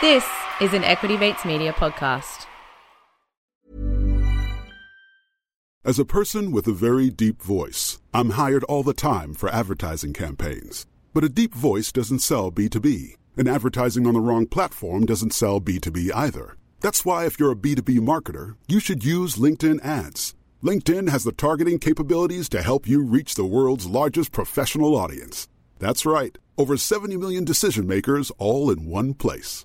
This is an Equity Mates Media podcast. As a person with a very deep voice, I'm hired all the time for advertising campaigns. But a deep voice doesn't sell B2B, and advertising on the wrong platform doesn't sell B2B either. That's why, if you're a B2B marketer, you should use LinkedIn ads. LinkedIn has the targeting capabilities to help you reach the world's largest professional audience. That's right, over 70 million decision makers all in one place.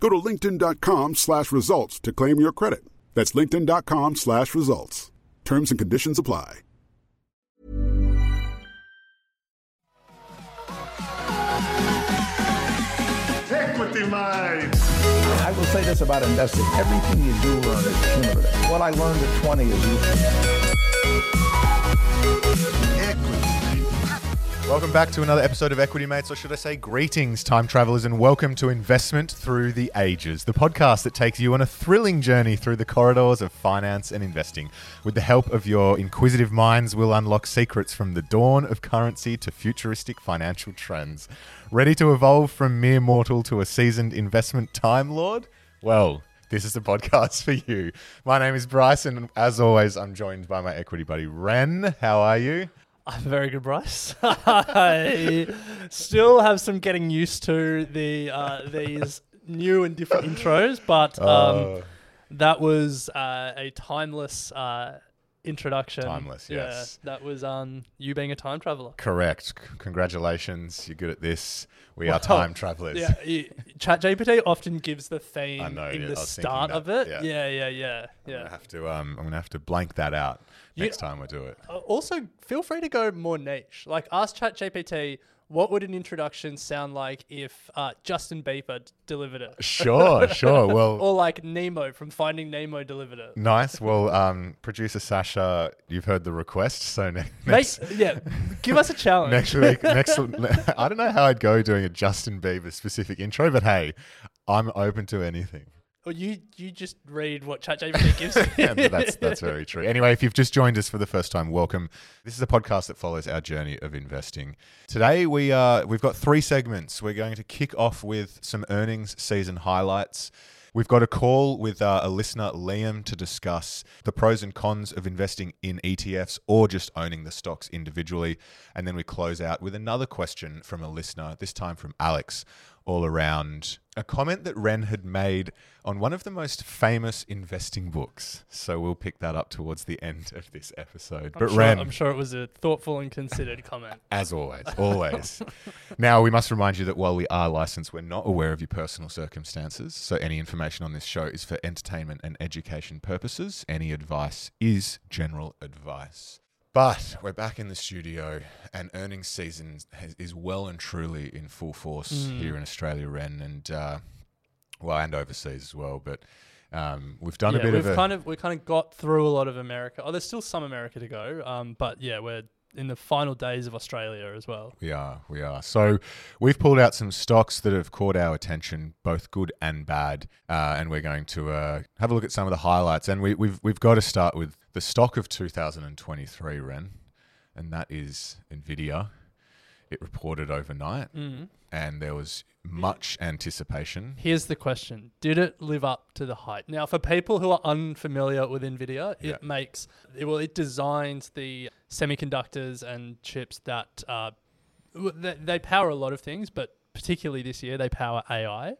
Go to linkedin.com slash results to claim your credit. That's linkedin.com slash results. Terms and conditions apply. Equity Mates. I will say this about investing. Everything you do learn is cumulative. What I learned at 20 is useful. Welcome back to another episode of Equity Mates, or should I say, greetings, time travelers, and welcome to Investment Through the Ages, the podcast that takes you on a thrilling journey through the corridors of finance and investing. With the help of your inquisitive minds, we'll unlock secrets from the dawn of currency to futuristic financial trends. Ready to evolve from mere mortal to a seasoned investment time lord? Well, this is the podcast for you. My name is Bryce, and as always, I'm joined by my equity buddy Ren. How are you? I'm very good, Bryce. I still have some getting used to the uh, these new and different intros, but um, Oh. that was uh, a timeless uh, introduction. Timeless, yes. Yeah, that was um, you being a time traveler. Correct. C- Congratulations. You're good at this. We are time travelers. Yeah, ChatGPT often gives the theme know, in yeah, the I was thinking start of it. yeah. Yeah, yeah, yeah, I'm gonna have to um I'm gonna have to blank that out You- next time we do it. Uh, also, feel free to go more niche. Like, ask ChatGPT what would an introduction sound like if uh, Justin Bieber d- delivered it, Sure, sure. Well or like Nemo from Finding Nemo delivered it. nice. Well um producer Sasha, you've heard the request, so ne- next yeah, give us a challenge. next week next I don't know how I'd go doing a Justin Bieber specific intro, but hey, I'm open to anything. Or you you just read what ChatGPT gives you. Yeah, that's that's very true. Anyway, if you've just joined us for the first time, welcome. This is a podcast that follows our journey of investing. Today we uh we've got three segments. We're going to kick off with some earnings season highlights. We've got a call with uh, a listener, Liam, to discuss the pros and cons of investing in ETFs or just owning the stocks individually. And then we close out with another question from a listener, this time from Alex, all around a comment that Ren had made on one of the most famous investing books. So we'll pick that up towards the end of this episode. I'm but sure, Ren, I'm sure it was a thoughtful and considered comment. as always, always. now, we must remind you that while we are licensed, we're not aware of your personal circumstances. So, any information on this show is for entertainment and education purposes. Any advice is general advice. But we're back in the studio, and earnings season has, is well and truly in full force here in Australia, Ren, and uh, well, and overseas as well. But um, we've done yeah, a bit we've of a kind of we kind of got through a lot of America. Oh, there's still some America to go. Um, but yeah, we're in the final days of Australia as well. We are, we are. So we've pulled out some stocks that have caught our attention, both good and bad, uh, and we're going to uh, have a look at some of the highlights. And we, we've we've got to start with the stock of 2023, Ren, and that is Nvidia. It reported overnight, and there was much anticipation. Here's the question: Did it live up to the hype? Now, for people who are unfamiliar with Nvidia, it Yeah. makes it, well, it designs the semiconductors and chips that uh, they, they power a lot of things, but particularly this year, they power AI.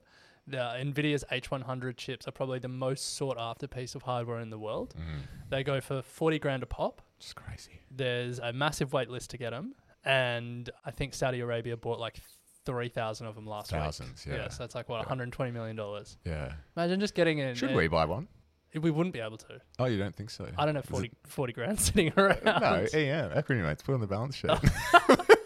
The Nvidia's H100 chips are probably the most sought after piece of hardware in the world. Mm-hmm. They go for 40 grand a pop. It's crazy. There's a massive wait list to get them, and I think Saudi Arabia bought like 3,000 of them last Thousands, week. yeah. so that's like what 120 million dollars. Yeah. Imagine just getting in. Should we buy one? We wouldn't be able to. Oh, you don't think so? I don't have Is 40, it- 40 grand sitting around. No, EM, equity mates, put on the balance sheet.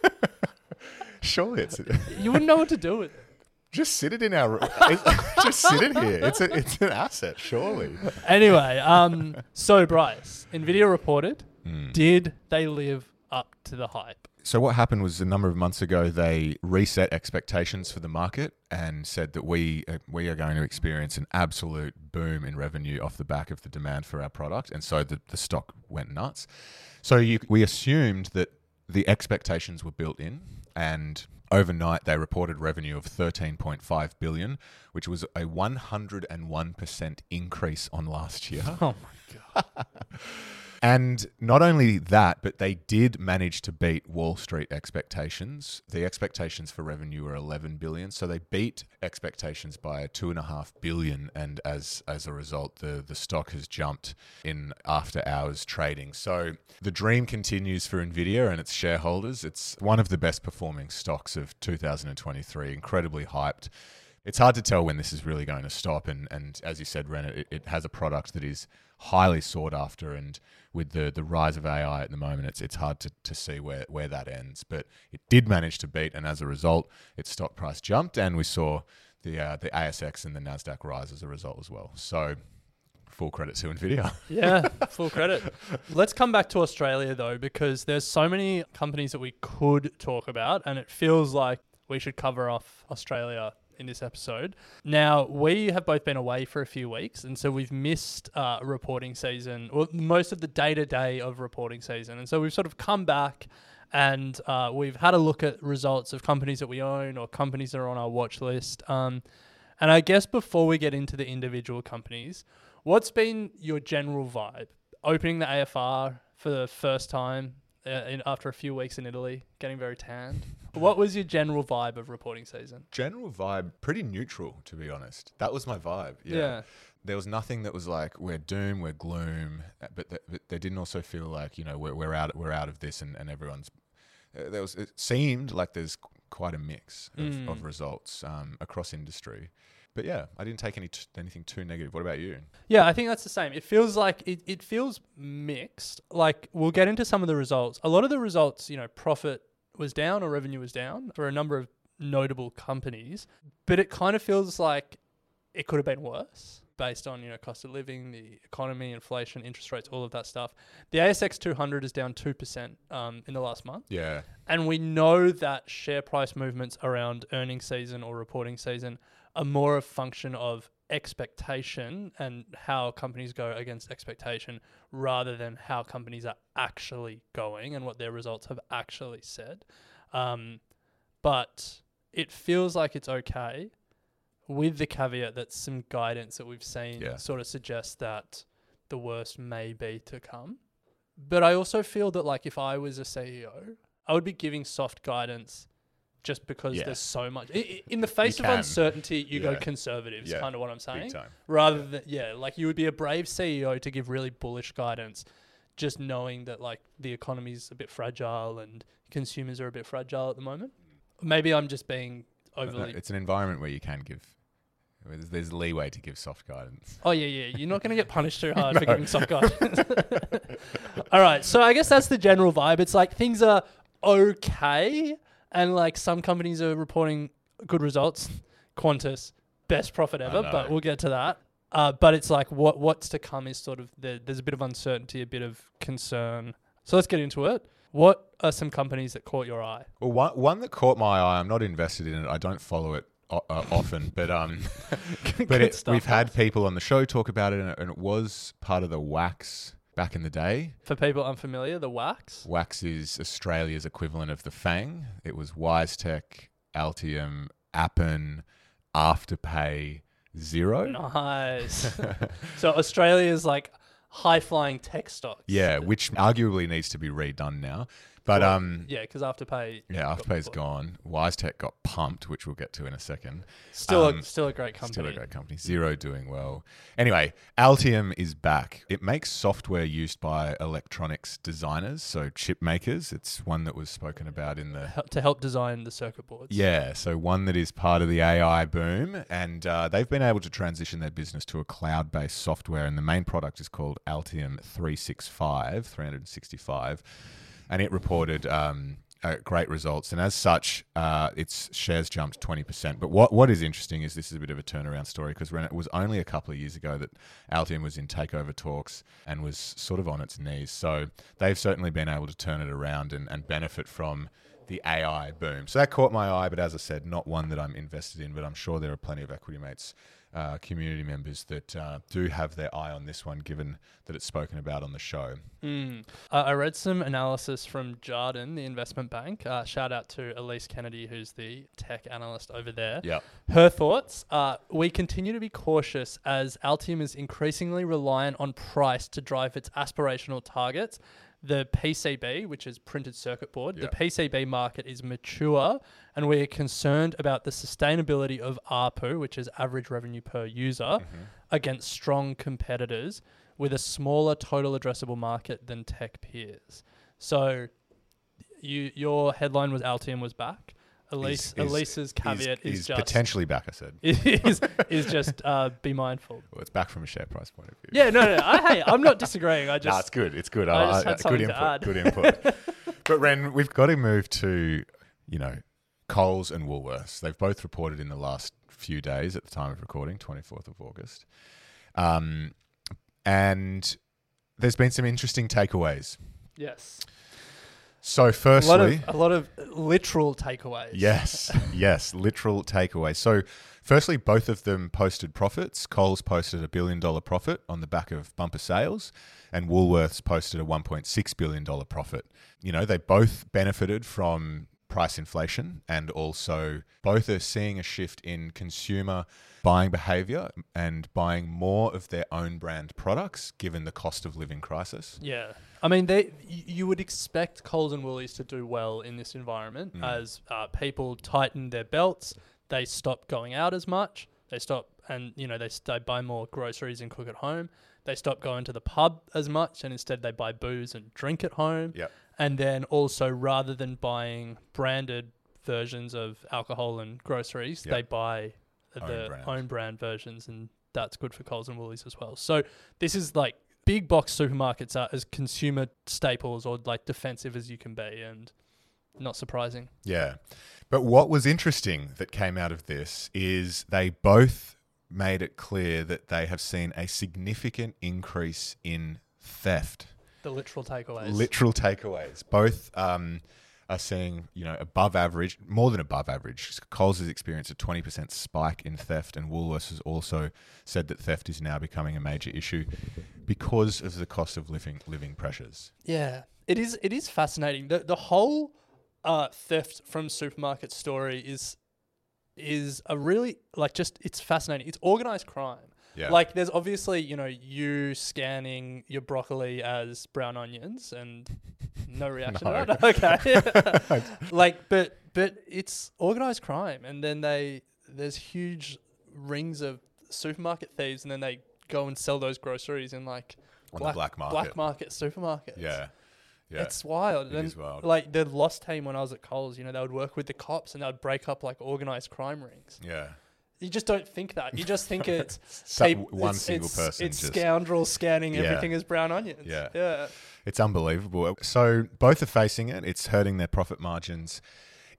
Surely it's. you wouldn't know what to do with it. Just sit it in our. just sit it here. It's a, it's an asset, surely. Anyway, um, so Bryce, Nvidia reported, Hmm. did they live up to the hype? So what happened was a number of months ago they reset expectations for the market and said that we uh, we are going to experience an absolute boom in revenue off the back of the demand for our product, and so the, the stock went nuts. So you, we assumed that the expectations were built in, and overnight they reported revenue of 13.5 billion, which was a 101% increase on last year. Oh my god! And not only that, but they did manage to beat Wall Street expectations. The expectations for revenue were 11 billion, so they beat expectations by two and a half billion. And as as a result, the the stock has jumped in after hours trading. So the dream continues for Nvidia and its shareholders. It's one of the best performing stocks of 2023. Incredibly hyped it's hard to tell when this is really going to stop. And, and as you said, Ren, it, it has a product that is highly sought after. And with the, the rise of AI at the moment, it's, it's hard to, to see where, where that ends. But it did manage to beat. And as a result, its stock price jumped. And we saw the, uh, the ASX and the NASDAQ rise as a result as well. So full credit to NVIDIA. Yeah, full credit. Let's come back to Australia though, because there's so many companies that we could talk about, and it feels like we should cover off Australia in this episode. Now, we have both been away for a few weeks, and so we've missed uh, reporting season, or most of the day to day of reporting season. And so we've sort of come back and uh, we've had a look at results of companies that we own or companies that are on our watch list. Um, and I guess before we get into the individual companies, what's been your general vibe? Opening the AFR for the first time uh, in, after a few weeks in Italy, getting very tanned. What was your general vibe of reporting season? General vibe, pretty neutral, to be honest. That was my vibe. Yeah. There was nothing that was like we're doom, we're gloom, uh, but, th- but they didn't also feel like you know we're, we're out we're out of this and, and everyone's. Uh, there was it seemed like there's quite a mix of, Mm. of results um, across industry, but yeah, I didn't take any t- anything too negative. What about you? Yeah, I think that's the same. It feels like it, it feels mixed. Like we'll get into some of the results. A lot of the results, you know, profit was down or revenue was down for a number of notable companies, but it kind of feels like it could have been worse based on, you know, cost of living, the economy, inflation, interest rates, all of that stuff. The ASX 200 is down 2% um, in the last month. Yeah, And we know that share price movements around earning season or reporting season are more a function of expectation and how companies go against expectation rather than how companies are actually going and what their results have actually said. Um, but it feels like it's okay with the caveat that some guidance that we've seen Yeah. sort of suggests that the worst may be to come. But I also feel that like if I was a CEO, I would be giving soft guidance just because Yeah. there's so much in the face of uncertainty. You go conservative. Is Yeah. kind of what I'm saying. Rather than yeah, like you would be a brave CEO to give really bullish guidance, just knowing that like the economy's a bit fragile and consumers are a bit fragile at the moment. Maybe I'm just being No, overly. it's an environment where you can give. There's, there's leeway to give soft guidance. Oh yeah, yeah. You're not going to get punished too hard for giving soft guidance. All right. So I guess that's the general vibe. It's like things are okay, and like some companies are reporting good results. Qantas, best profit ever, but we'll get to that. Uh, but it's like what what's to come is sort of the, there's a bit of uncertainty, a bit of concern. So let's get into it. What are some companies that caught your eye? Well, one, one that caught my eye. I'm not invested in it. I don't follow it o- uh, often, but um, but it, stuff, we've had people on the show talk about it, and it, and it was part of the Wax back in the day. For people unfamiliar, the wax. Wax is Australia's equivalent of the Fang. It was WiseTech, Altium, Appen, Afterpay, Xero. Nice. so Australia's like high flying tech stocks. Yeah, which arguably needs to be redone now. But Well, um, yeah, because Afterpay. yeah, Afterpay's gone. WiseTech got pumped, which we'll get to in a second. Still, Um, a, still a great company. Still a great company. Xero doing well. Anyway, Altium is back. It makes software used by electronics designers, so chip makers. It's one that was spoken about in the. To help design the circuit boards. Yeah, so one that is part of the AI boom, and uh, they've been able to transition their business to a cloud based software, and the main product is called Altium 365, 365. And it reported um, uh, great results, and as such, uh, its shares jumped twenty percent. But what what is interesting is this is a bit of a turnaround story because when it was only a couple of years ago that Altium was in takeover talks and was sort of on its knees. So they've certainly been able to turn it around and, and benefit from the AI boom. So that caught my eye, but as I said, not one that I'm invested in. But I'm sure there are plenty of equity mates uh, community members that uh, do have their eye on this one, given that it's spoken about on the show. Mm. Uh, I read some analysis from Jarden, the investment bank. Uh, shout out to Elise Kennedy, who's the tech analyst over there. Yeah. Her thoughts are we continue to be cautious as Altium is increasingly reliant on price to drive its aspirational targets. The PCB, which is printed circuit board, Yeah. the PCB market is mature, and we are concerned about the sustainability of ARPU, which is average revenue per user, mm-hmm. against strong competitors with a smaller total addressable market than tech peers. So, you your headline was Altium was back. Elise, Is- is- Elise's caveat is, is just potentially back. I said. is is just uh, be mindful. Well, it's back from a share price point of view. Yeah, no, no. no. I, hey, I'm not disagreeing. I Nah, just it's good. It's good. I I, just had good something to input. Good input. but Ren, we've got to move to you know Coles and Woolworths. They've both reported in the last few days at the time of recording, 24th of August. Um, and there's been some interesting takeaways. yes. So, A lot firstly, of a lot of literal takeaways. Yes, yes, literal takeaways. So, firstly, both of them posted profits. Coles posted a billion dollar profit on the back of bumper sales, and Woolworths posted a $1.6 billion profit. You know, they both benefited from price inflation, and also both are seeing a shift in consumer buying behavior and buying more of their own brand products given the cost of living crisis. Yeah. I mean, they you would expect Coles and Woolies to do well in this environment Mm. as uh, people tighten their belts, they stop going out as much, they stop and you know they they buy more groceries and cook at home. They stop going to the pub as much and instead they buy booze and drink at home. Yep. And then also rather than buying branded versions of alcohol and groceries, Yep. they buy Own the brand. own brand versions and that's good for Coles and Woolies as well. So this is like big box supermarkets are as consumer staples or like defensive as you can be and not surprising. Yeah. But what was interesting that came out of this is they both made it clear that they have seen a significant increase in theft. The literal takeaways. Literal takeaways. Both um, are seeing, you know, above average, more than above average. Coles has experienced a 20% spike in theft, and Woolworths has also said that theft is now becoming a major issue because of the cost of living living pressures. Yeah, it is. It is fascinating. the The whole uh, theft from supermarket story is is a really like just it's fascinating. It's organized crime. Yeah. Like there's obviously you know you scanning your broccoli as brown onions and no reaction. No. to that? Okay. like, but but it's organized crime, and then they there's huge rings of supermarket thieves, and then they go and sell those groceries in like On the black market. black market supermarkets. Yeah. Yeah. It's wild. It and is wild. Like the lost team when I was at Coles, you know, they would work with the cops and they would break up like organized crime rings. yeah. You just don't think that. You just think it's one it's- single it's- person It's just- scoundrels scanning Yeah. everything as brown onions. Yeah. Yeah. It's unbelievable. So both are facing it. It's hurting their profit margins.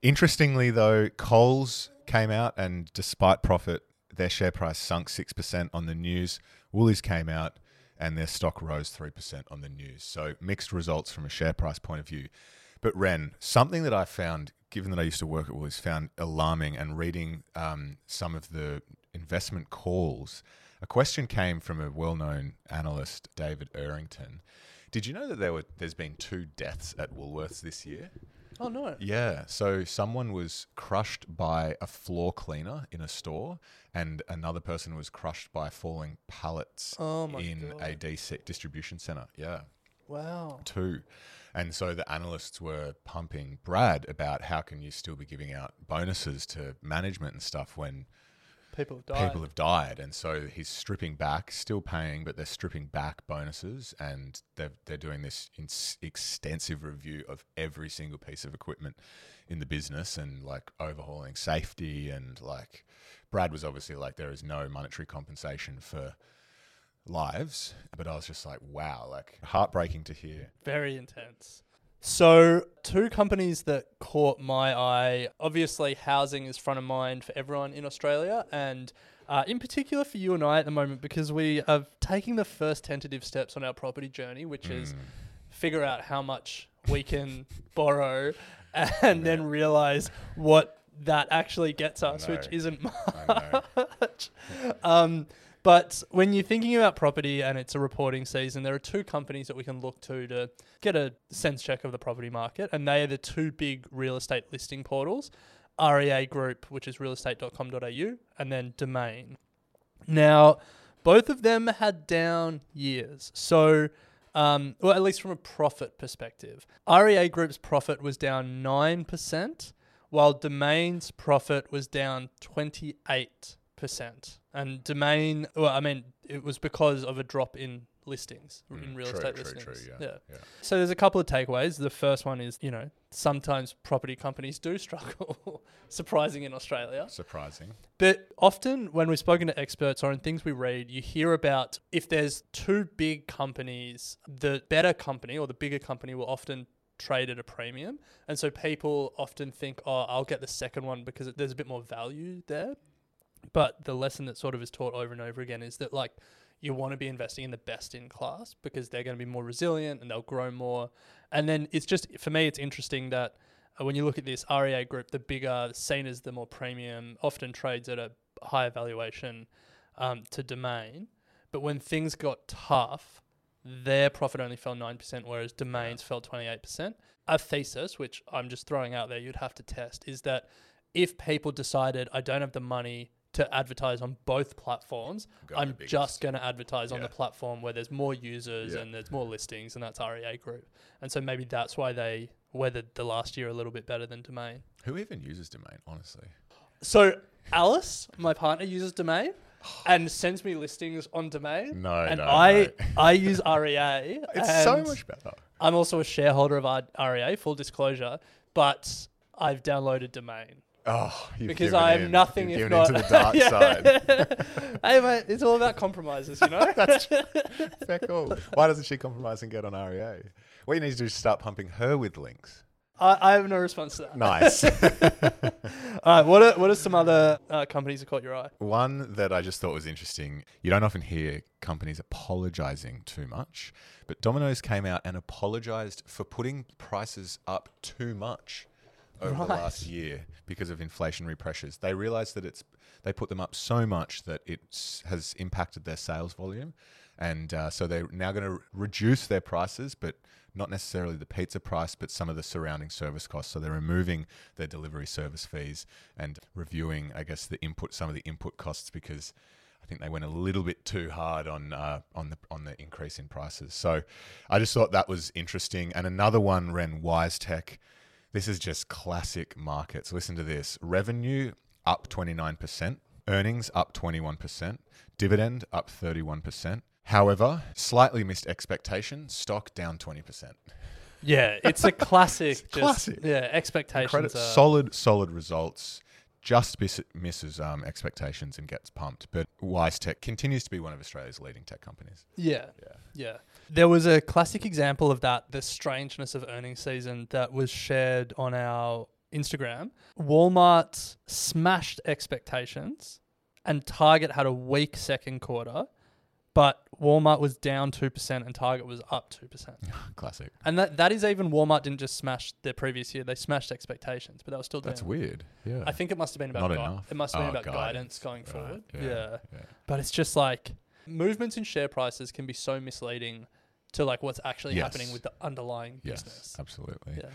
Interestingly, though, Coles came out and despite profit, their share price sunk 6% on the news. Woolies came out and their stock rose 3% on the news. So mixed results from a share price point of view. But Ren, something that I found, given that I used to work at Woolies, found alarming and reading um, some of the investment calls. A question came from a well-known analyst, David Errington. Did you know that there were there's been two deaths at Woolworths this year? Oh no. Yeah. So someone was crushed by a floor cleaner in a store, and another person was crushed by falling pallets Oh in a DC distribution center. Yeah Wow. two. And so the analysts were pumping Brad about how can you still be giving out bonuses to management and stuff when People have died. people have died. And so he's stripping back, still paying, but they're stripping back bonuses and they're, they're doing this ins extensive review of every single piece of equipment in the business and like overhauling safety. And like Brad was obviously like, there is no monetary compensation for lives. But I was just like, wow, like heartbreaking to hear. Very intense. So, two companies that caught my eye. Obviously, housing is front of mind for everyone in Australia, and uh, in particular for you and I at the moment, because we are taking the first tentative steps on our property journey, which Hmm. is figure out how much we can borrow and then realize what that actually gets us, which isn't much. um, but when you're thinking about property and it's a reporting season, there are two companies that we can look to to get a sense check of the property market, and they are the two big real estate listing portals REA Group, which is realestate.com.au, and then Domain. Now, both of them had down years. So, um, well, at least from a profit perspective, REA Group's profit was down 9%, while Domain's profit was down 28%. And Domain, well, I mean, it was because of a drop in listings, in real Mm, True, estate true, listings. true, yeah, yeah. So there's a couple of takeaways. The first one is, you know, sometimes property companies do struggle, surprising in Australia. Surprising. But often when we've spoken to experts or in things we read, you hear about if there's two big companies, the better company or the bigger company will often trade at a premium. And so people often think, oh, I'll get the second one because there's a bit more value there. But the lesson that sort of is taught over and over again is that like you want to be investing in the best in class because they're going to be more resilient and they'll grow more. And then it's just for me, it's interesting that uh, when you look at this REA group, the bigger, seen as the more premium, often trades at a higher valuation um, to Domain. But when things got tough, their profit only fell 9%, whereas Domain's fell 28%. A thesis, which I'm just throwing out there, you'd have to test, is that if people decided, I don't have the money to advertise on both platforms, Go the I'm just going to advertise on Yeah. the platform where there's more users Yeah. and there's more listings, and that's REA Group. And so maybe that's why they weathered the last year a little bit better than Domain. Who even uses Domain, honestly? So Alice, my partner, uses Domain and sends me listings on Domain. No, and no, I no. I use REA. It's so much better. I'm also a shareholder of REA, full disclosure, but I've downloaded Domain. Oh, you've Because I am in. nothing You've if not into the dark side. hey mate, it's all about compromises, you know. That's fair call. Why doesn't she compromise and get on REA? What you need to do is start pumping her with links. I, I have no response to that. Nice. All right, what are, what are some other uh, companies that caught your eye? One that I just thought was interesting. You don't often hear companies apologizing too much, but Domino's came out and apologized for putting prices up too much over the last year because of inflationary pressures. They realized that it's they put them up so much that it has impacted their sales volume, and uh, so they're now going to reduce their prices, but not necessarily the pizza price, but some of the surrounding service costs. So they're removing their delivery service fees and reviewing, I guess, the input some of the input costs because I think they went a little bit too hard on uh, on the on the increase in prices. So I just thought that was interesting. And another one, Ren WiseTech. This is just classic markets. Listen to this: revenue up twenty nine percent, earnings up twenty one percent, dividend up thirty one percent. However, slightly missed expectation. Stock down twenty percent. Yeah, it's a classic. just, classic. Yeah, expectations. Credit are, solid, solid results. Just miss, misses um, expectations and gets pumped. But WiseTech continues to be one of Australia's leading tech companies. Yeah. Yeah, yeah. There was a classic example of that, the strangeness of earnings season that was shared on our Instagram. Walmart smashed expectations, and Target had a weak second quarter, but Walmart was down two percent and Target was up two percent. Classic. And that that is even Walmart didn't just smash their previous year; they smashed expectations, but they were still down. That's weird. Yeah. I think it must have been about Not enough. it must have been Oh, about guidance, going Right, forward. yeah, yeah. yeah. But it's just like movements in share prices can be so misleading to like what's actually Yes. happening with the underlying Yes, business. absolutely. Yeah.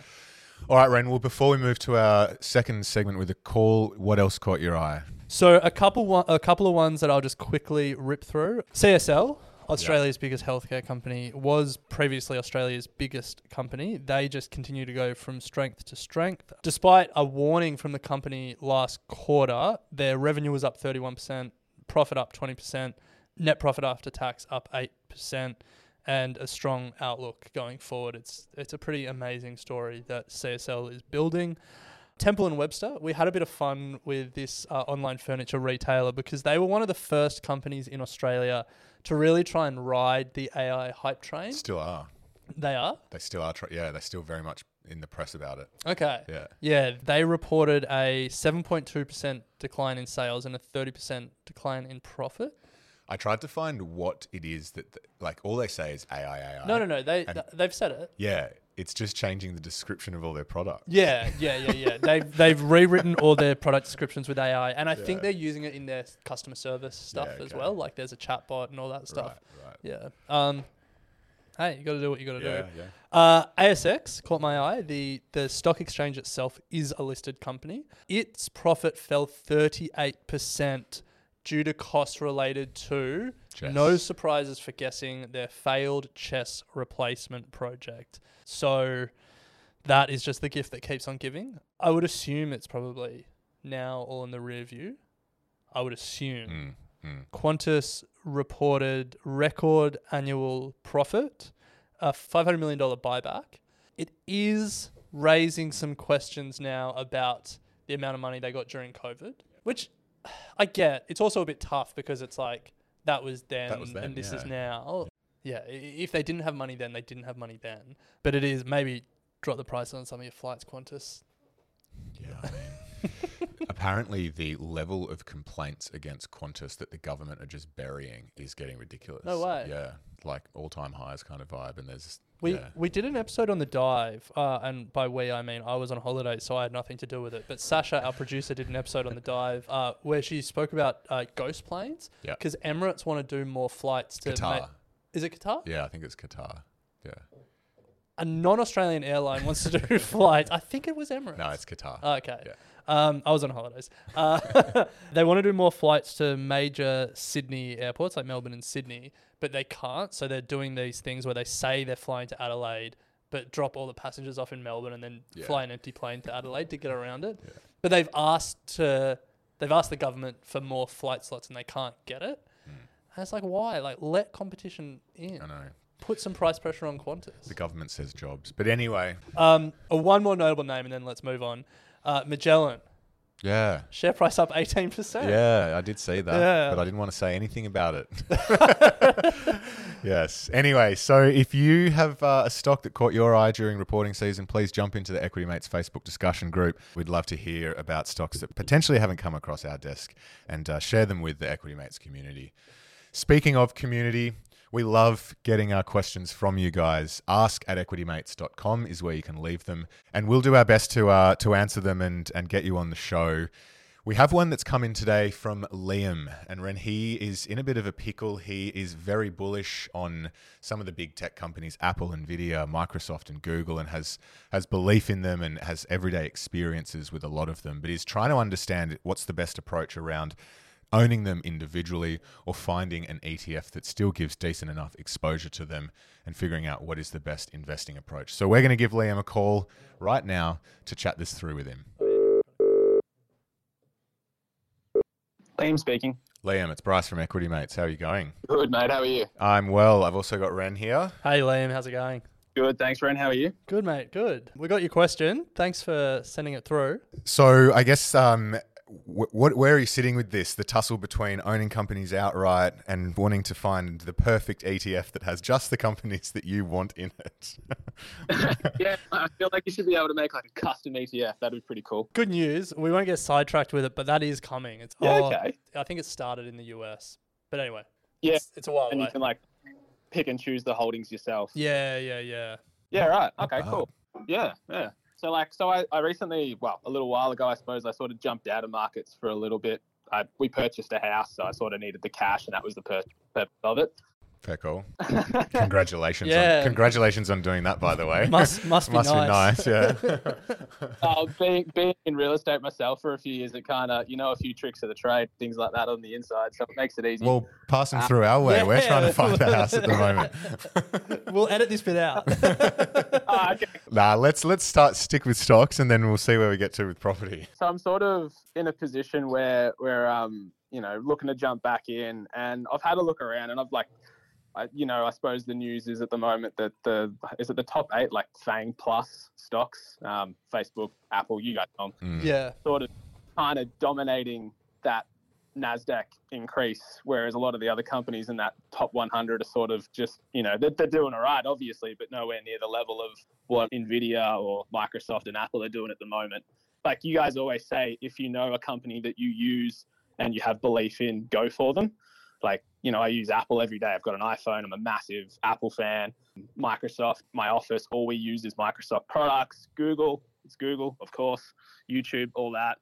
All right, Ren. Well, before we move to our second segment with a call, what else caught your eye? So a couple one, a couple of ones that I'll just quickly rip through. CSL, Australia's biggest healthcare company, was previously Australia's biggest company. They just continue to go from strength to strength. Despite a warning from the company last quarter, their revenue was up 31%, profit up 20%, net profit after tax up 8%, and a strong outlook going forward. It's it's a pretty amazing story that CSL is building. Temple and Webster, we had a bit of fun with this uh, online furniture retailer because they were one of the first companies in Australia to really try and ride the AI hype train. Still are. They are They still are. Tr- yeah, they're still very much in the press about it. okay. Yeah. Yeah, they reported a 7.2% decline in sales and a 30% decline in profit. I tried to find what it is that, th- like, all they say is AI, AI. No, no, no. They th- they've said it. Yeah, it's just changing the description of all their products. Yeah, yeah, yeah, yeah. they've they've rewritten all their product descriptions with AI, and I think they're using it in their customer service stuff Yeah, as well. Like there's a chatbot and all that stuff. Right, right. Yeah. Um. Hey, you got to do what you got to Yeah, do. yeah. Uh, ASX caught my eye. The the stock exchange itself is a listed company. Its profit fell 38% due to costs related to no surprises for guessing their failed CHESS replacement project. So that is just the gift that keeps on giving. I would assume it's probably now all in the rear view. I would assume. Mm, mm. Qantas reported record annual profit, a $500 million buyback. It is raising some questions now about the amount of money they got during COVID, which I get. It's also a bit tough because it's like that was then, was then, and this is now. Yeah, i- if they didn't have money then, they didn't have money then. But it is maybe drop the price on some of your flights, Qantas. Yeah, I mean, apparently the level of complaints against Qantas that the government are just burying is getting ridiculous. No way. Yeah, like all-time highs kind of vibe, and there's We yeah. we did an episode on the dive, uh, and by we I mean I was on holiday, so I had nothing to do with it. But Sasha, our producer, did an episode on the dive uh, where she spoke about uh, ghost planes. Yeah. Because Emirates want to do more flights to. Qatar. ma- is it Qatar? Yeah, I think it's Qatar. Yeah, A non-Australian airline wants to do flights. I think it was Emirates. no, it's Qatar. Oh, okay. Yeah. Um, I was on holidays. Uh, they want to do more flights to major Sydney airports like Melbourne and Sydney, but they can't. So they're doing these things where they say they're flying to Adelaide, but drop all the passengers off in Melbourne and then Yeah. fly an empty plane to Adelaide to get around it. But they've asked to, they've asked the government for more flight slots and they can't get it. And it's like, why? Like, let competition in. I know. Put some price pressure on Qantas. The government says jobs, but anyway, Um, uh, one more notable name, and then let's move on. Uh, Magellan yeah, share price up eighteen percent. yeah, I did see that, Yeah. but I didn't want to say anything about it. yes. Anyway, so if you have uh, a stock that caught your eye during reporting season, please jump into the Equity Mates Facebook discussion group. We'd love to hear about stocks that potentially haven't come across our desk and uh, share them with the Equity Mates community. Speaking of community, we love getting our questions from you guys. Ask at equitymates.com is where you can leave them, and we'll do our best to uh, to answer them and and get you on the show. We have one that's come in today from Liam, and when he is in a bit of a pickle, he is very bullish on some of the big tech companies, Apple, Nvidia, Microsoft, and Google, and has has belief in them and has everyday experiences with a lot of them. But he's trying to understand what's the best approach around owning them individually or finding an ETF that still gives decent enough exposure to them and figuring out what is the best investing approach. So we're going to give Liam a call right now to chat this through with him. Liam speaking. Liam, it's Bryce from Equity Mates. How are you going? Good, mate. How are you? I'm well. I've also got Ren here. Hey Liam, how's it going? Good, thanks, Ren. How are you? Good, mate. Good. We got your question. Thanks for sending it through. So I guess um, wh- what where are you sitting with this? The tussle between owning companies outright and wanting to find the perfect ETF that has just the companies that you want in it. yeah, I feel like you should be able to make like a custom ETF. That'd be pretty cool. Good news. We won't get sidetracked with it, but that is coming. It's Yeah, oh, okay. I think it started in the US, but anyway. Yeah, It's, it's a while and away. you can like pick and choose the holdings yourself. Yeah, yeah, yeah. Yeah, right. Okay, bad. cool. Yeah, yeah. So like, so I, I recently, well, a little while ago, I suppose, I sort of jumped out of markets for a little bit. I, we purchased a house, so I sort of needed the cash, and that was the pur- purpose of it. Fair call. Congratulations. Yeah. On, congratulations on doing that, by the way. Must must be Must nice. be nice, yeah. uh, being being in real estate myself for a few years, it kind of you know a few tricks of the trade, things like that on the inside, so it makes it easy. well, pass them through our way. We're trying to find a house at the moment. we'll edit this bit out. Ah, okay. nah, let's let's start stick with stocks and then we'll see where we get to with property. so I'm sort of in a position where where um you know looking to jump back in, and I've had a look around, and I've like, I, you know, I suppose the news is at the moment that the is it the top eight like Fang Plus stocks, um, Facebook, Apple, you guys know, 'em, Mm. yeah. sort of kind of dominating that Nasdaq increase, whereas a lot of the other companies in that top 100 are sort of just, you know, they're, they're doing all right, obviously, but nowhere near the level of what Nvidia or Microsoft and Apple are doing at the moment. Like you guys always say, if you know a company that you use and you have belief in, go for them. Like, you know, I use Apple every day. I've got an iPhone. I'm a massive Apple fan. Microsoft, my office, all we use is Microsoft products. Google, it's Google, of course. YouTube, all that.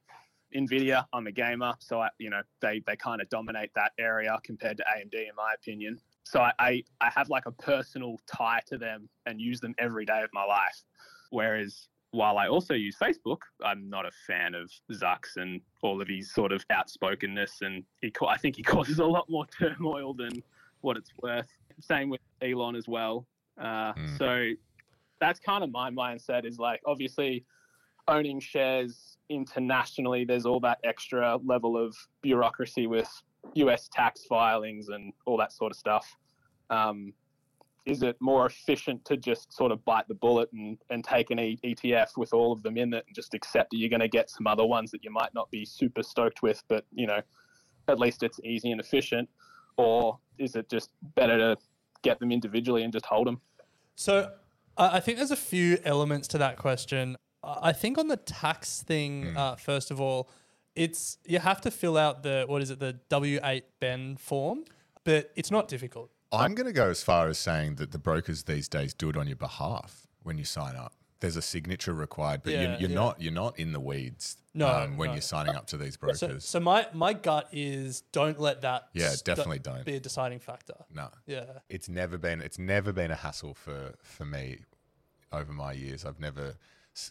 Nvidia, I'm a gamer, so I, you know they they kind of dominate that area compared to AMD in my opinion. So I, I I have like a personal tie to them and use them every day of my life. Whereas while I also use Facebook, I'm not a fan of Zucks and all of his sort of outspokenness, and he I think he causes a lot more turmoil than what it's worth. Same with Elon as well. Uh, Mm. So that's kind of my mindset is like obviously owning shares internationally, there's all that extra level of bureaucracy with US tax filings and all that sort of stuff. Um, is it more efficient to just sort of bite the bullet and, and take an e- ETF with all of them in it and just accept that you're going to get some other ones that you might not be super stoked with, but you know, at least it's easy and efficient? Or is it just better to get them individually and just hold them? So I I think there's a few elements to that question. I I think on the tax thing, uh, first of all, it's you have to fill out the what is it the W eight Ben form, but it's not difficult. I'm going to go as far as saying that the brokers these days do it on your behalf when you sign up. There's a signature required, but Yeah, you're, you're yeah. not you're not in the weeds No, um, when no. you're signing up to these So, brokers. so my my gut is don't let that Yeah, st- definitely don't. be a deciding factor. no, Yeah. it's never been it's never been a hassle for for me over my years. I've never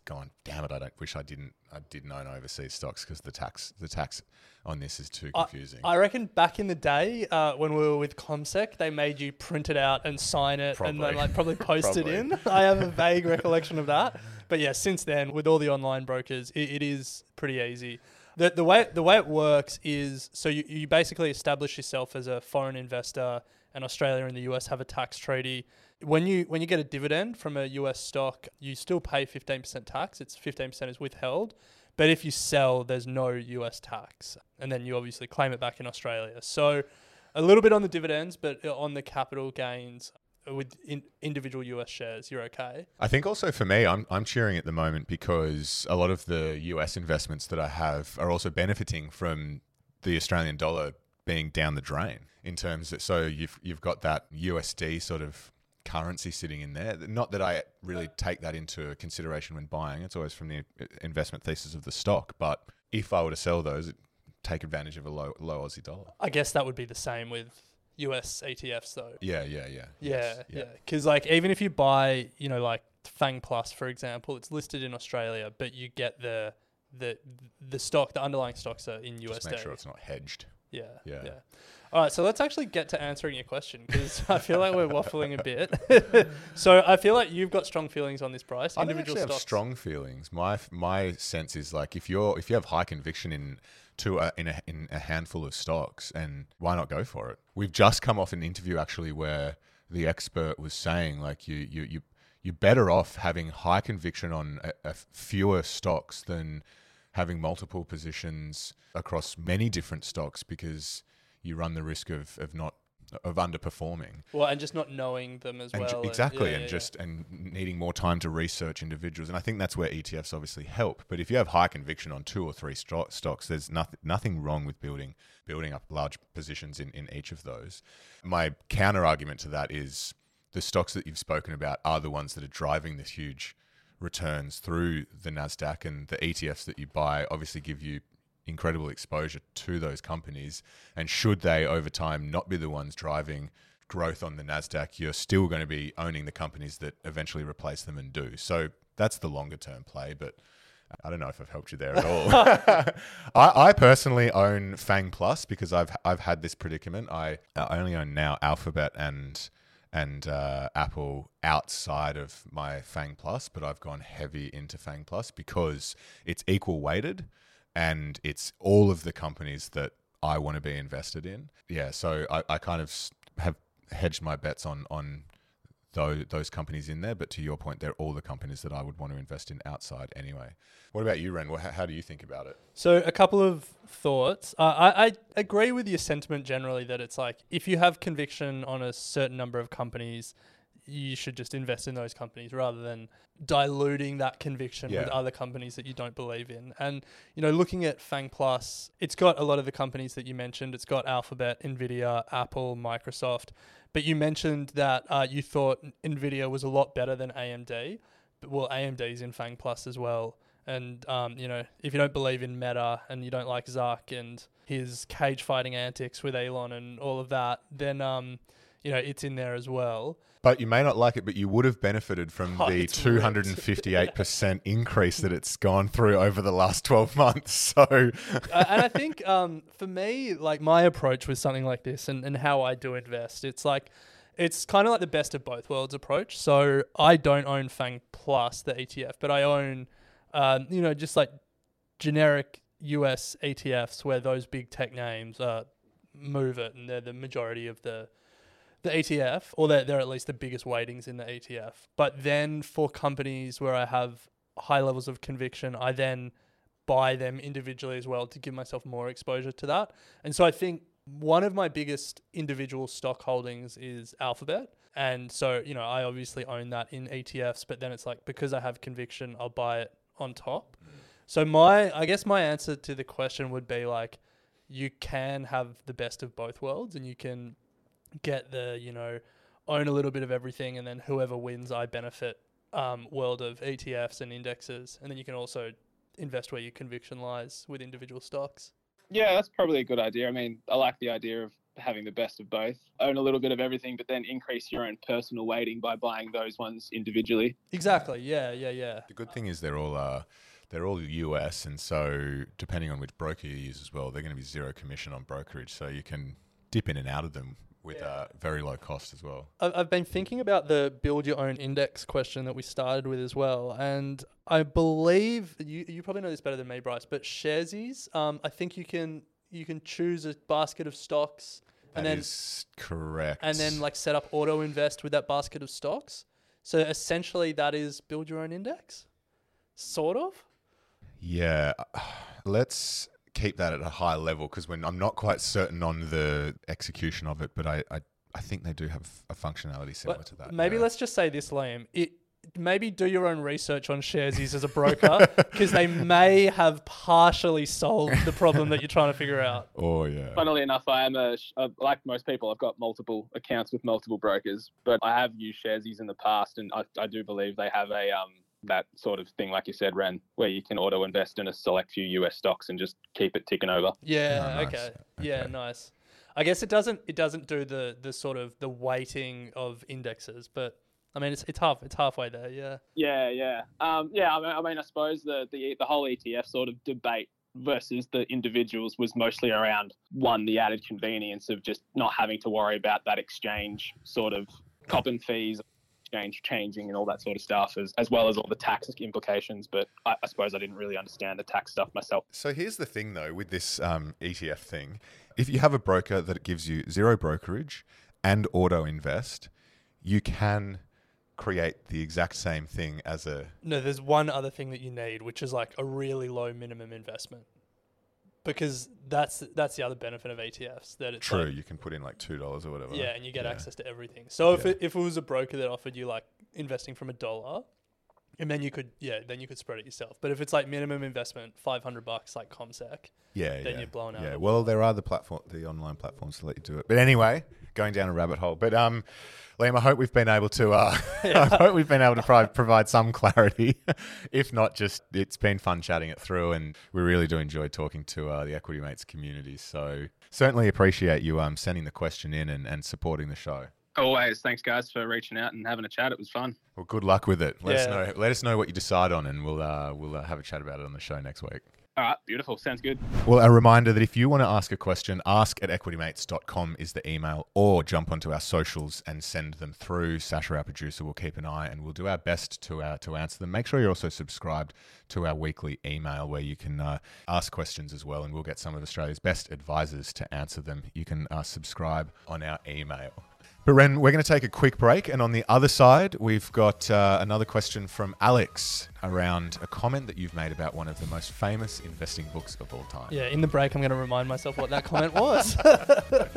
gone, damn it, I don't wish I didn't I didn't own overseas stocks because the tax the tax on this is too confusing. I, reckon back in the day uh, when we were with CommSec, they made you print it out and sign it and then Probably. like probably post it in. I have a vague recollection of that. But yeah, since then, with all the online brokers, it, it is pretty easy. The, the way the way it works is so you, you basically establish yourself as a foreign investor, and Australia and the US have a tax treaty. When you when you get a dividend from a US stock, you still pay fifteen percent tax. It's fifteen percent is withheld. But if you sell, there's no US tax. And then you obviously claim it back in Australia. So a little bit on the dividends, but uh, on the capital gains with in, individual US shares, you're okay. I think also for me, I'm I'm cheering at the moment because a lot of the US investments that I have are also benefiting from the Australian dollar being down the drain in terms of so you've you've got that USD sort of currency sitting in there. Not that I really take that into consideration when buying. It's always from the investment thesis of the stock, but if I were to sell those, take advantage of a low low Aussie dollar. I guess that would be the same with US ETFs though. Yeah, yeah, yeah. Yeah, yeah. Because like even if you buy, you know, like Fang Plus for example, it's listed in Australia, but you get the the the stock, the underlying stocks are in USD. Just make sure it's not hedged. Yeah, Yeah. yeah. All right, so let's actually get to answering your question because I feel like we're waffling a bit. so I feel like you've got strong feelings on this Bryce. I don't Individual have strong feelings. My my sense is like if you're if you have high conviction in to a, in a in a handful of stocks, and why not go for it? We've just come off an interview actually where the expert was saying like you you you you're better off having high conviction on a, a fewer stocks than having multiple positions across many different stocks because you run the risk of of not of underperforming. Well, and just not knowing them as And well. ju- and- exactly, yeah, and yeah, just and needing more time to research individuals, and I think that's where ETFs obviously help. But if you have high conviction on two or three sto- stocks, there's nothing nothing wrong with building building up large positions in in each of those. My counter argument to that is the stocks that you've spoken about are the ones that are driving this huge returns through the Nasdaq, and the ETFs that you buy obviously give you incredible exposure to those companies. And should they over time not be the ones driving growth on the NASDAQ, you're still going to be owning the companies that eventually replace them and do. So that's the longer term play. But I don't know if I've helped you there at all. I, I personally own Fang Plus because I've I've had this predicament. I, I only own now Alphabet and and uh, Apple outside of my Fang Plus, but I've gone heavy into Fang Plus because it's equal weighted and it's all of the companies that I want to be invested in. Yeah, so I, I kind of have hedged my bets on on those, those companies in there. But to your point, they're all the companies that I would want to invest in outside anyway. What about you, Ren? How, how do you think about it? So a couple of thoughts. Uh, I, I agree with your sentiment generally that it's like if you have conviction on a certain number of companies, you should just invest in those companies rather than diluting that conviction with other companies that you don't believe in. And you know, looking at Fang Plus, it's got a lot of the companies that you mentioned. It's got Alphabet, Nvidia, Apple, Microsoft. But you mentioned that uh, you thought Nvidia was a lot better than AMD. But well, AMD is in Fang Plus as well. And um, you know, if you don't believe in Meta and you don't like Zuck and his cage fighting antics with Elon and all of that, then um, you know, it's in there as well. But you may not like it, but you would have benefited from Oh, the 258% increase that it's gone through over the last 12 months. So, uh, and I think um, for me, like my approach with something like this and, and how I do invest, it's like it's kind of like the best of both worlds approach. So I don't own Fang Plus, the ETF, but I own, um, you know, just like generic US ETFs where those big tech names uh, move it and they're the majority of the the ETF, or they're, they're at least the biggest weightings in the ETF. But then for companies where I have high levels of conviction, I then buy them individually as well to give myself more exposure to that. And so I think one of my biggest individual stock holdings is Alphabet. And so, you know, I obviously own that in ETFs, but then it's like because I have conviction, I'll buy it on top. So my I guess my answer to the question would be like you can have the best of both worlds and you can get the, you know, own a little bit of everything and then whoever wins I benefit um, world of ETFs and indexes. And then you can also invest where your conviction lies with individual stocks. Yeah, that's probably a good idea. I mean, I like the idea of having the best of both. Own a little bit of everything, but then increase your own personal weighting by buying those ones individually. Exactly. Yeah, yeah, yeah. the good thing is they're all. Uh, they're all US, and so depending on which broker you use as well, they're going to be zero commission on brokerage, so you can dip in and out of them with uh, very low cost as well. I- I've been thinking about the build your own index question that we started with as well, and I believe you you probably know this better than me, Bryce. But Sharesies, um, I think you can you can choose a basket of stocks and then is correct. and then like set up auto invest with that basket of stocks. So essentially, that is build your own index, sort of. Yeah, let's keep that at a high level because when I'm not quite certain on the execution of it, but I, I, I think they do have a functionality similar But to that. maybe yeah. let's just say this, Liam. It maybe do your own research on Sharesies as a broker because they may have partially solved the problem that you're trying to figure out. Oh yeah. Funnily enough, I am a sh- uh, like most people. I've got multiple accounts with multiple brokers, but I have used Sharesies in the past, and I, I do believe they have a um that sort of thing, like you said, Ren, where you can auto invest in a select few US stocks and just keep it ticking over. Yeah. Oh, nice. okay. Yeah. Okay. Nice. I guess it doesn't. It doesn't do the the sort of the weighting of indexes, but I mean, it's it's half it's halfway there. Yeah. Yeah, yeah, um, yeah. I mean, I mean, I suppose the, the the whole ETF sort of debate versus the individuals was mostly around one, the added convenience of just not having to worry about that exchange sort of copping fees, exchange changing, and all that sort of stuff, as as well as all the tax implications. But I, I suppose I didn't really understand the tax stuff myself. So here's the thing, though, with this um, ETF thing. If you have a broker that gives you zero brokerage and auto invest, you can create the exact same thing as a. No, there's one other thing that you need, which is like a really low minimum investment, because that's that's the other benefit of ETFs that it's True, like- you can put in like two dollars or whatever. Yeah, and you get Yeah. access to everything. So if Yeah. it, if it was a broker that offered you like investing from a dollar, and then you could yeah, then you could spread it yourself. But if it's like minimum investment, five hundred bucks like CommSec, Yeah, then yeah. you're blown out Yeah, well, there are the platform, the online platforms to let you do it. But anyway, going down a rabbit hole. But um, Liam, I hope we've been able to. Uh, I hope we've been able to pro- provide some clarity. if not, just it's been fun chatting it through, and we really do enjoy talking to uh, the Equity Mates community. So certainly appreciate you um sending the question in and, and supporting the show. Always, thanks guys for reaching out and having a chat. It was fun. Well, good luck with it. Let us Yeah. know. Let us know what you decide on, and we'll uh, we'll uh, have a chat about it on the show next week. All right, beautiful. Sounds good. Well, a reminder that if you want to ask a question, ask at equitymates.com is the email, or jump onto our socials and send them through. Sasha, our producer, will keep an eye and we'll do our best to uh, to answer them. Make sure you're also subscribed to our weekly email where you can uh, ask questions as well, and we'll get some of Australia's best advisors to answer them. You can uh, subscribe on our email. But Ren, we're going to take a quick break, and on the other side, we've got uh, another question from Alex around a comment that you've made about one of the most famous investing books of all time. Yeah, in the break, I'm going to remind myself what that comment was.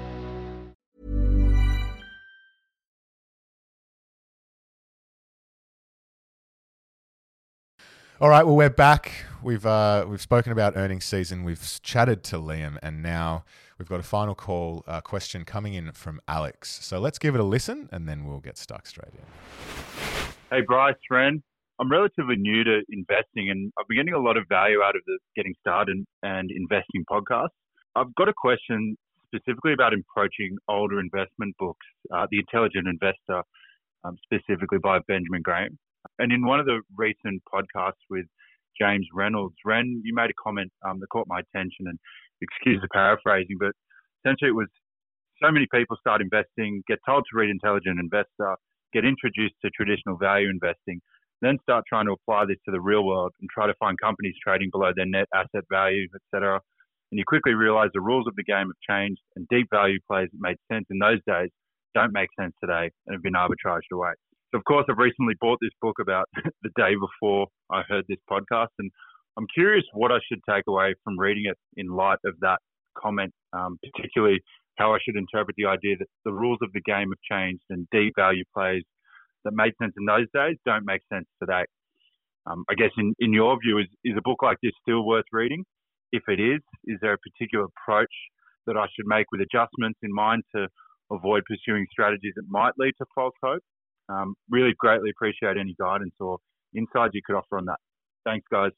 All right, well, we're back. We've uh, we've spoken about earnings season. We've chatted to Liam, and now we've got a final call uh, question coming in from Alex. So let's give it a listen, and then we'll get stuck straight in. Hey, Bryce, Ren. I'm relatively new to investing, and I've been getting a lot of value out of the Getting Started and Investing podcast. I've got a question specifically about approaching older investment books, uh, The Intelligent Investor, um, specifically by Benjamin Graham. And in one of the recent podcasts with James Reynolds, Ren, you made a comment um, that caught my attention, and excuse the paraphrasing, but essentially it was so many people start investing, get told to read Intelligent Investor, get introduced to traditional value investing, then start trying to apply this to the real world and try to find companies trading below their net asset value, etc. And you quickly realize the rules of the game have changed, and deep value plays that made sense in those days don't make sense today and have been arbitraged away. So, of course, I've recently bought this book about the day before I heard this podcast, and I'm curious what I should take away from reading it in light of that comment, um, particularly how I should interpret the idea that the rules of the game have changed and deep value plays that made sense in those days don't make sense today. Um, I guess, in, in your view, is, is a book like this still worth reading? If it is, is there a particular approach that I should make with adjustments in mind to avoid pursuing strategies that might lead to false hope? Um, really greatly appreciate any guidance or insights you could offer on that. Thanks, guys.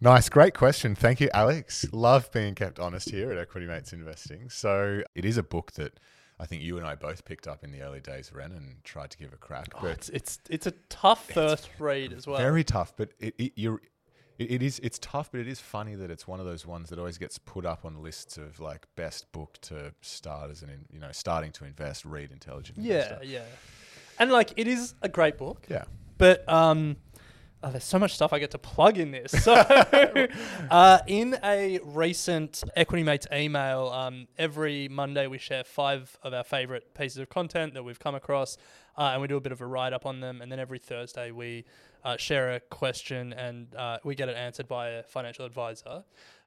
Nice, great question. Thank you, Alex. Love being kept honest here at Equity Mates Investing. So it is a book that I think you and I both picked up in the early days, Ren, and tried to give a crack. Oh, but it's, it's it's a tough first read as well. very tough. But it, it you're. It, it is. It's tough, but it is funny that it's one of those ones that always gets put up on lists of like best book to start as an, in, you know, starting to invest. Read intelligent. yeah, Investor. yeah. And like it is a great book. yeah. But um, oh, there's so much stuff I get to plug in this. So, uh, in a recent Equity Mates email, um, every Monday we share five of our favorite pieces of content that we've come across, uh, and we do a bit of a write up on them. And then every Thursday we uh, share a question and uh, we get it answered by a financial advisor.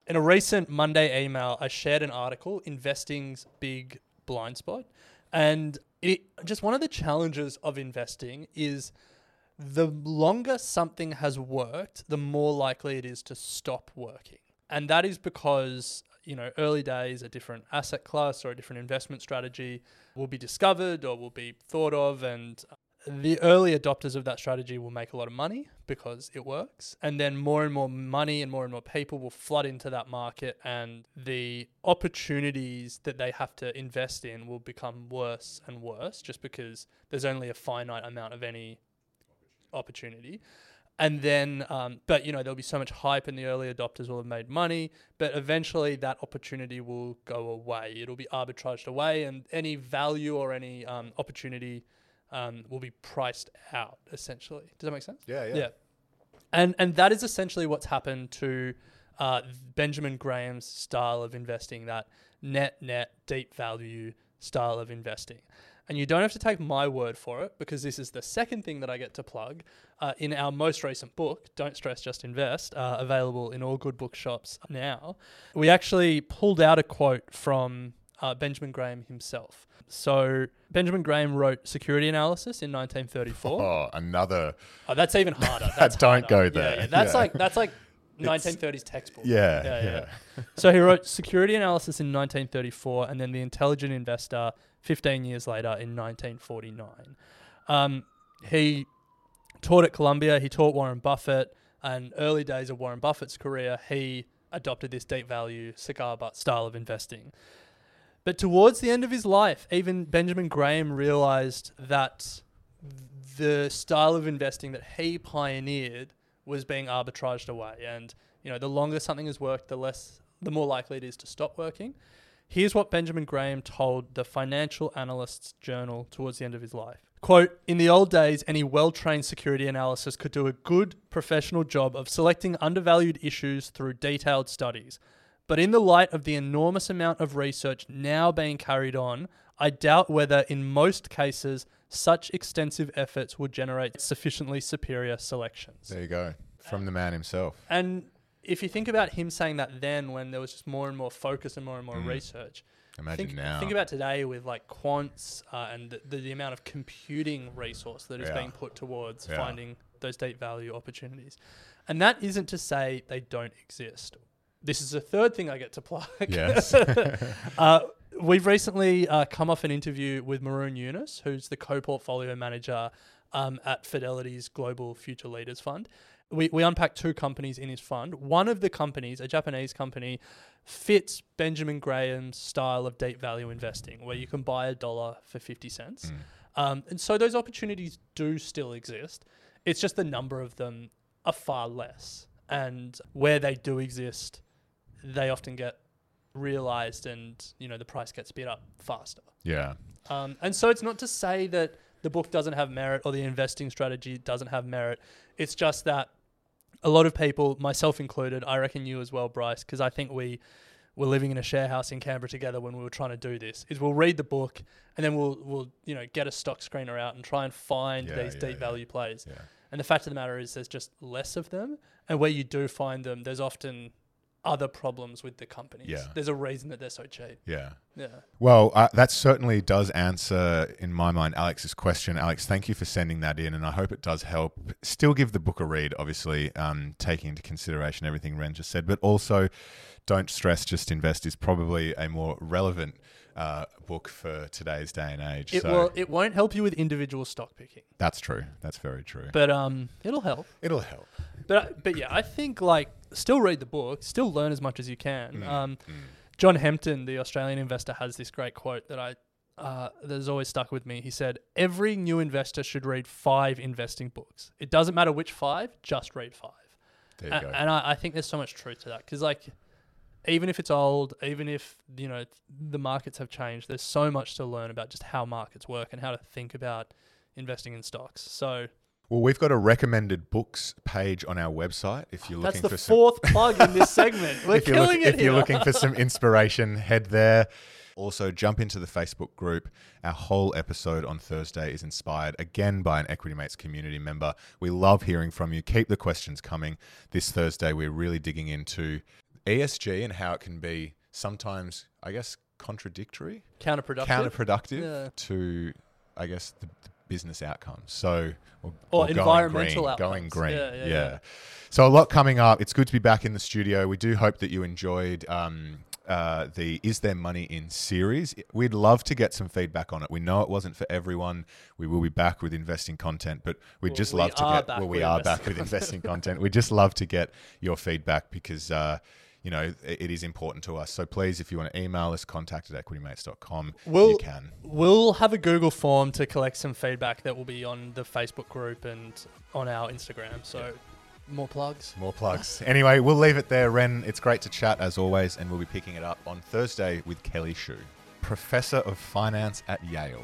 In a recent Monday email, I shared an article, Investing's Big Blind Spot. And it just one of the challenges of investing is the longer something has worked, the more likely it is to stop working. And that is because, you know, early days, a different asset class or a different investment strategy will be discovered or will be thought of. And the early adopters of that strategy will make a lot of money because it works. And then more and more money and more and more people will flood into that market, and the opportunities that they have to invest in will become worse and worse just because there's only a finite amount of any opportunity. And then, um, but you know, there'll be so much hype, and the early adopters will have made money. But eventually, that opportunity will go away. It'll be arbitraged away, and any value or any um, opportunity um, will be priced out. Essentially, does that make sense? Yeah, yeah. Yeah. And and that is essentially what's happened to uh, Benjamin Graham's style of investing. That net net deep value style of investing. And you don't have to take my word for it because this is the second thing that I get to plug uh, in our most recent book, Don't Stress, Just Invest, uh, available in all good bookshops now. We actually pulled out a quote from uh, Benjamin Graham himself. So, Benjamin Graham wrote Security Analysis in 1934. Oh, another. Oh, that's even harder. That's Don't harder. go there. yeah. yeah. That's Yeah. like that's like 1930s textbook. Yeah, yeah, yeah. yeah. so he wrote Security Analysis in 1934, and then The Intelligent Investor 15 years later in 1949. Um, he taught at Columbia. He taught Warren Buffett. And early days of Warren Buffett's career, he adopted this deep value cigar butt style of investing. But towards the end of his life, even Benjamin Graham realized that the style of investing that he pioneered was being arbitraged away. And you know, the longer something has worked, the less, the more likely it is to stop working. Here's what Benjamin Graham told the Financial Analyst's Journal towards the end of his life. Quote, in the old days, any well trained security analyst could do a good professional job of selecting undervalued issues through detailed studies. But in the light of the enormous amount of research now being carried on, I doubt whether, in most cases, such extensive efforts would generate sufficiently superior selections. There you go. From the man himself. And if you think about him saying that then, when there was just more and more focus and more and more Mm. research, Imagine think, now. think about today with like quants uh, and the, the, the amount of computing resource that is Yeah. being put towards Yeah. finding those deep value opportunities. And that isn't to say they don't exist. This is the third thing I get to plug. Yes. uh, we've recently uh, come off an interview with Maroun Younes, who's the co-portfolio manager um, at Fidelity's Global Future Leaders Fund. We, we unpacked two companies in his fund. One of the companies, a Japanese company, fits Benjamin Graham's style of deep value investing, where you can buy a dollar for 50 cents. Um, and so those opportunities do still exist. It's just the number of them are far less. And where they do exist, they often get realized and, you know, the price gets bid up faster. Yeah. Um, and so it's not to say that the book doesn't have merit or the investing strategy doesn't have merit. It's just that a lot of people, myself included, I reckon you as well, Bryce, because I think we were living in a share house in Canberra together when we were trying to do this. Is we'll read the book and then we'll we'll you know get a stock screener out and try and find Yeah, these yeah, deep yeah. value plays. Yeah. And the fact of the matter is, there's just less of them, and where you do find them, there's often other problems with the companies. Yeah. There's a reason that they're so cheap. Yeah. Yeah. Well, uh, that certainly does answer, in my mind, Alex's question. Alex, thank you for sending that in, and I hope it does help. Still give the book a read, obviously, um, taking into consideration everything Ren just said, but also don't stress, just invest is probably a more relevant uh, book for today's day and age. It so will. It won't help you with individual stock picking, that's true. That's very true. but um, it'll help. It'll help. But but yeah, I think like still read the book, still learn as much as you can. Mm, Um, John Hempton, the Australian investor, has this great quote that I uh, that has always stuck with me. He said, "Every new investor should read five investing books. It doesn't matter which five, just read five. There you A- go. And I, I think there's so much truth to that because like. Even if it's old, even if you know the markets have changed, there's so much to learn about just how markets work and how to think about investing in stocks. So Well, we've got a recommended books page on our website. If you're that's looking the for some, fourth plug in this segment. We're if you're, look- it if you're looking for some inspiration, head there. Also, jump into the Facebook group. Our whole episode on Thursday is inspired again by an Equity Mates community member. We love hearing from you. Keep the questions coming. This Thursday, we're really digging into ESG and how it can be sometimes, I guess, contradictory, counterproductive. counterproductive Yeah. to, I guess, the, the business outcomes. So, or, Or going environmental green, Going outcomes. green. Yeah, Yeah, yeah, yeah. So a lot coming up. It's good to be back in the studio. We do hope that you enjoyed um, uh, the "Is There Money in" series. We'd love to get some feedback on it. We know it wasn't for everyone. We will be back with investing content, but we'd Well, just we love to get. Well, we are back with investing content. We'd just love to get your feedback because. Uh, you know, it it is important to us. So please, if you want to email us, contact at equitymates.com. We'll, you can. We'll have a Google form to collect some feedback that will be on the Facebook group and on our Instagram. So more plugs. More plugs. anyway, we'll leave it there, Ren. It's great to chat as always, and we'll be picking it up on Thursday with Kelly Shue, Professor of Finance at Yale.